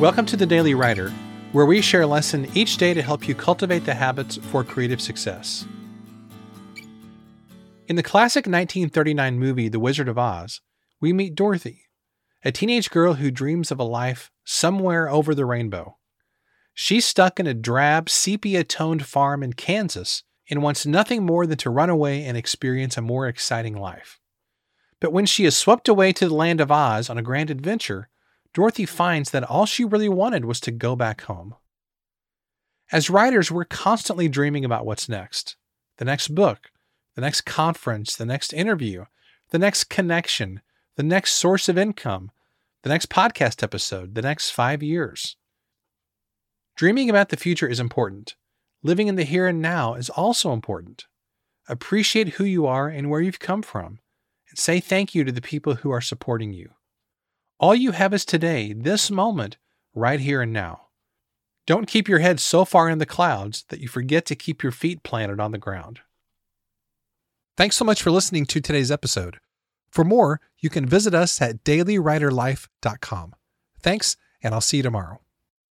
Welcome to the Daily Writer, where we share a lesson each day to help you cultivate the habits for creative success. In the classic 1939 movie The Wizard of Oz, we meet Dorothy, a teenage girl who dreams of a life somewhere over the rainbow. She's stuck in a drab, sepia toned farm in Kansas and wants nothing more than to run away and experience a more exciting life. But when she is swept away to the land of Oz on a grand adventure, Dorothy finds that all she really wanted was to go back home. As writers, we're constantly dreaming about what's next the next book, the next conference, the next interview, the next connection, the next source of income, the next podcast episode, the next five years. Dreaming about the future is important. Living in the here and now is also important. Appreciate who you are and where you've come from, and say thank you to the people who are supporting you. All you have is today, this moment, right here and now. Don't keep your head so far in the clouds that you forget to keep your feet planted on the ground. Thanks so much for listening to today's episode. For more, you can visit us at dailywriterlife.com. Thanks, and I'll see you tomorrow.